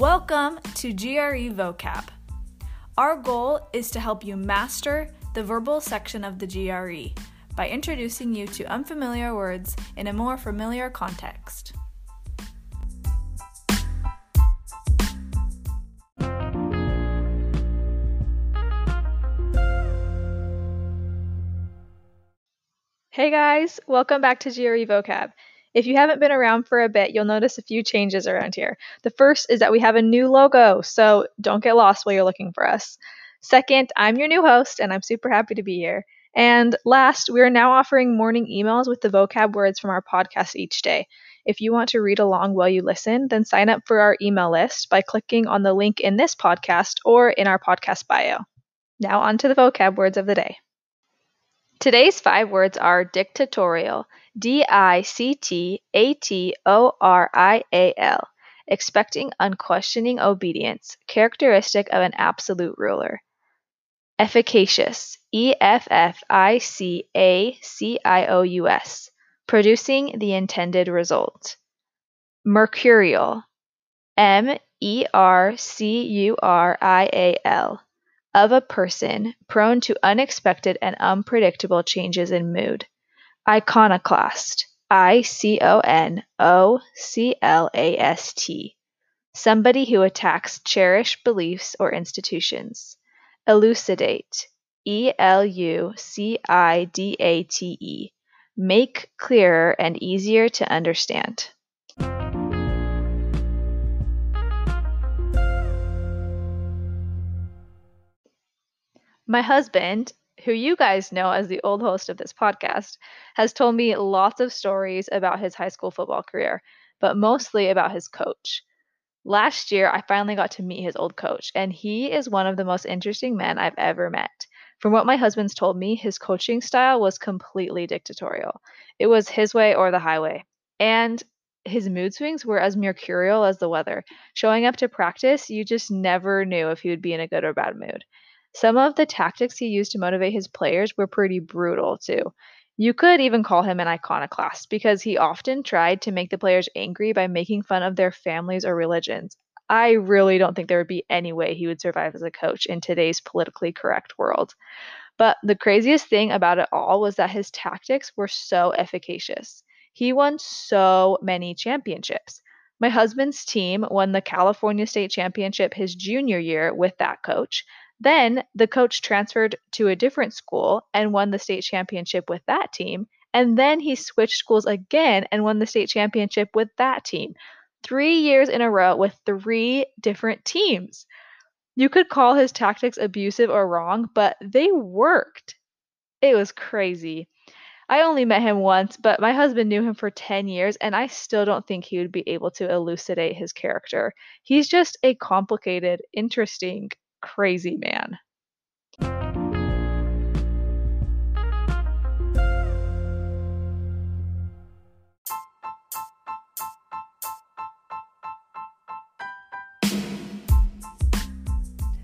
Welcome to GRE Vocab. Our goal is to help you master the verbal section of the GRE by introducing you to unfamiliar words in a more familiar context. Hey guys, welcome back to GRE Vocab. If you haven't been around for a bit, you'll notice a few changes around here. The first is that we have a new logo, so don't get lost while you're looking for us. Second, I'm your new host, and I'm super happy to be here. And last, we are now offering morning emails with the vocab words from our podcast each day. If you want to read along while you listen, then sign up for our email list by clicking on the link in this podcast or in our podcast bio. Now, on to the vocab words of the day. Today's five words are dictatorial, D I C T A T O R I A L, expecting unquestioning obedience, characteristic of an absolute ruler. Efficacious, E F F I C A C I O U S, producing the intended result. Mercurial, M E R C U R I A L of a person prone to unexpected and unpredictable changes in mood. Iconoclast, I C O N O C L A S T, somebody who attacks cherished beliefs or institutions. Elucidate, E L U C I D A T E, make clearer and easier to understand. My husband, who you guys know as the old host of this podcast, has told me lots of stories about his high school football career, but mostly about his coach. Last year, I finally got to meet his old coach, and he is one of the most interesting men I've ever met. From what my husband's told me, his coaching style was completely dictatorial. It was his way or the highway. And his mood swings were as mercurial as the weather. Showing up to practice, you just never knew if he would be in a good or bad mood. Some of the tactics he used to motivate his players were pretty brutal, too. You could even call him an iconoclast because he often tried to make the players angry by making fun of their families or religions. I really don't think there would be any way he would survive as a coach in today's politically correct world. But the craziest thing about it all was that his tactics were so efficacious. He won so many championships. My husband's team won the California State Championship his junior year with that coach. Then the coach transferred to a different school and won the state championship with that team. And then he switched schools again and won the state championship with that team. Three years in a row with three different teams. You could call his tactics abusive or wrong, but they worked. It was crazy. I only met him once, but my husband knew him for 10 years, and I still don't think he would be able to elucidate his character. He's just a complicated, interesting, crazy man.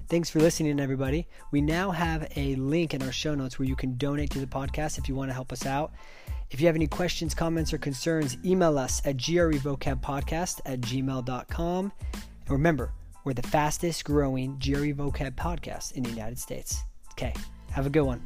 Thanks for listening, everybody. We now have a link in our show notes where you can donate to the podcast if you want to help us out. If you have any questions, comments, or concerns, email us at grevocabpodcast at gmail.com. And remember, we're the fastest growing GRE vocab podcast in the United States. Okay, have a good one.